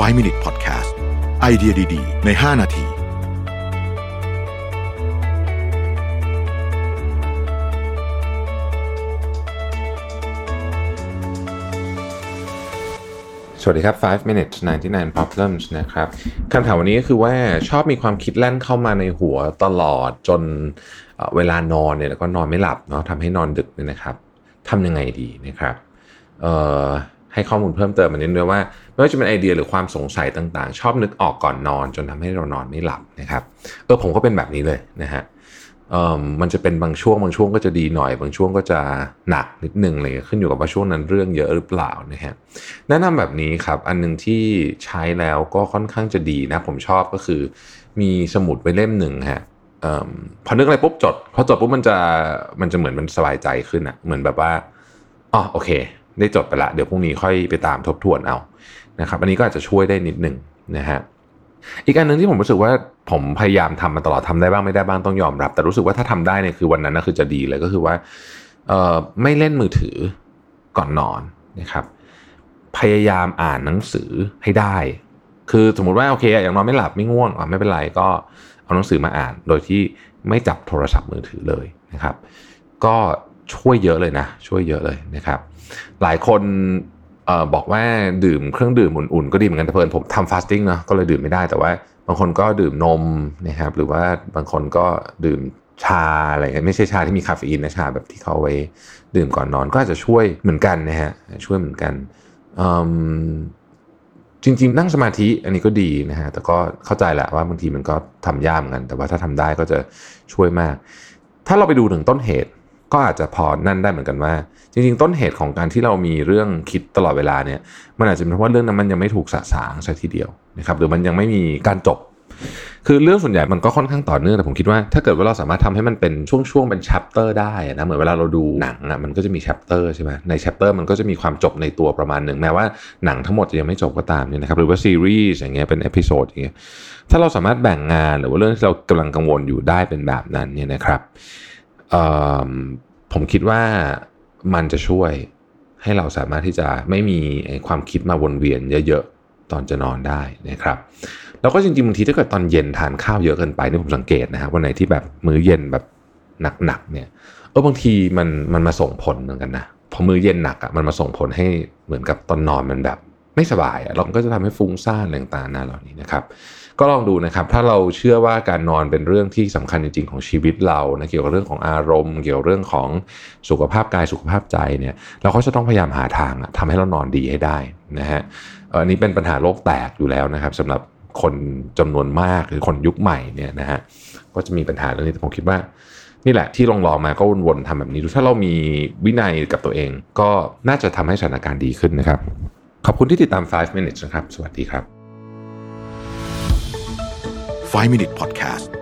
5 Minute Podcast ไอเดียดี ๆ ใน 5 นาทีสวัสดีครับ 5 minutes 99 problems นะครับ คำถามวันนี้ก็คือว่าชอบมีความคิดแล่นเข้ามาในหัวตลอดจนเวลานอนเนี่ยแล้วก็นอนไม่หลับเนาะทำให้นอนดึกเนี่ยนะครับ ทำยังไงดีนะครับ เอ่อ ให้ข้อมูลเพิ่มเติมมานิดด้วยว่าไม่ว่าจะเป็นไอเดียหรือความสงสัยต่างๆ ชอบนึกออกก่อนนอน จนทำให้เรานอนไม่หลับนะครับเออผมก็เป็นแบบนี้เลยนะฮะเอ่อมันจะเป็นบางช่วงบางช่วงก็จะดีหน่อย บางช่วงก็จะหนักนิดนึงเลยขึ้นอยู่กับว่าช่วงนั้นเรื่องเยอะหรือเปล่านะฮะแนะนำแบบนี้ครับอันหนึงที่ใช้แล้วก็ค่อนข้างจะดีนะ ผมชอบก็คือ มีสมุดไว้เล่มหนึ่งฮะเอิ่มพอนึกอะไรปุ๊บจดพอจดปุ๊บมันจะมันจะเหมือนมันสบายใจขึ้นอะเหมือนแบบว่าอ๋อโอเค ได้จดไปละ เดี๋ยวพรุ่งนี้ค่อยไปตามทบทวนเอานะครับอันนี้ก็อาจจะช่วยได้นิดหนึ่งนะฮะอีกอันหนึ่งที่ผมรู้สึกว่าผมพยายามทำมาตลอดทำได้บ้างไม่ได้บ้างต้องยอมรับ แต่รู้สึกว่าถ้าทำได้เนี่ยคือวันนั้นนะคือจะดีเลยก็คือว่าเอ่อไม่เล่นมือถือก่อนนอนนะครับพยายามอ่านหนังสือให้ได้ คือสมมติว่าโอเคอย่างนอนไม่หลับไม่ง่วงอะไม่เป็นไรก็เอาหนังสือมาอ่าน โดยที่ไม่จับโทรศัพท์มือถือเลยนะครับ ก็ ช่วยเยอะเลยนะ ช่วยเยอะเลยนะครับ หลายคนออบอกว่าดื่มเครื่องดื่มอุ่นๆก็ดีเหมือนกันแต่เพิ่นผมทำฟาสติ้งเนาะก็เลยดื่มไม่ได้แต่ว่า บางคนก็ดื่มนมนะครับหรือว่าบางคนก็ดื่มชาอะไรไม่ใช่ชาที่มีคาเฟอีนนะชาแบบที่เขาไว้ ดื่มก่อนนอนก็อาจจะช่วยเหมือนกันนะฮะช่วยเหมือนกันจริง ๆ นั่งสมาธิอันนี้ก็ดีนะฮะแต่ก็เข้าใจแหละว่าบางทีมันก็ทำยากเหมือนกัน แต่ว่าถ้าทำได้ก็จะช่วยมาก ถ้าเราไปดูถึงต้นเหตุ ก็อาจจะพอนั่นได้เหมือนกันว่า จริง ๆ ต้นเหตุของการที่เรามีเรื่องคิดตลอดเวลาเนี่ยมันอาจจะเป็นเพราะว่าเรื่องนั้นมันยังไม่ถูกสะสางซะทีเดียวนะครับหรือมันยังไม่มีการจบ คือเรื่องส่วนใหญ่มันก็ค่อนข้างต่อเนื่องแต่ผมคิดว่าถ้าเกิดว่าเราสามารถทำให้มันเป็นช่วงๆเป็นชัปเตอร์ได้นะเหมือนเวลาเราดูหนังอะมันก็จะมีชัปเตอร์ใช่ไหมในชัปเตอร์มันก็จะมีความจบในตัวประมาณหนึ่งแม้ว่าหนังทั้งหมดจะยังไม่จบก็ตามเนี่ยนะครับหรือว่าซีรีส์อย่างเงี้ยเป็น episode อย่างเงี้ยถ้าเราสามารถแบ่งงานหรือว่าเรื่องที่เรากำลังกังวลอยู่ได้เป็นแบบนั้นเนี่ยนะครับ ผมคิดว่ามันจะช่วยให้เราสามารถที่จะไม่มีความคิดมาวนเวียนเยอะๆ ตอนจะนอนได้นะครับ แล้วก็จริงๆบางทีถ้าเกิดตอนเย็นทานข้าวเยอะเกินไปนี่ผมสังเกตนะครับวันไหนที่แบบมื้อเย็นแบบหนักๆเนี่ยเออบางทีมันมันมาส่งผลเหมือนกันนะพอมื้อเย็นหนักอะมันมาส่งผลให้เหมือนกับตอนนอนมันแบบ ไม่สบายอะเราก็จะทำให้ฟุ้งซ่านอะไรต่างๆนาเหล่านี้นะครับก็ลองดูนะครับ ถ้าเราเชื่อว่าการนอนเป็นเรื่องที่สำคัญจริง ๆ ของชีวิตเรานะเกี่ยวกับเรื่องของอารมณ์ เกี่ยวกับเรื่องของสุขภาพกายสุขภาพใจเนี่ยเราก็จะต้องพยายามหาทางอะทำให้เรานอนดีให้ได้นะฮะอันนี้เป็นปัญหาโลกแตกอยู่แล้วนะครับสำหรับคนจำนวนมากหรือคนยุคใหม่เนี่ยนะฮะก็จะมีปัญหาเรื่องนี้แต่ผมคิดว่า นี่แหละที่ลองลองๆมาก็วนๆทำแบบนี้ดูถ้าเรามีวินัยกับตัวเอง ก็น่าจะทำให้สถานการณ์ดีขึ้นนะครับ ขอบคุณที่ติดตาม 5 minutes นะครับ สวัสดีครับ 5 Minute Podcast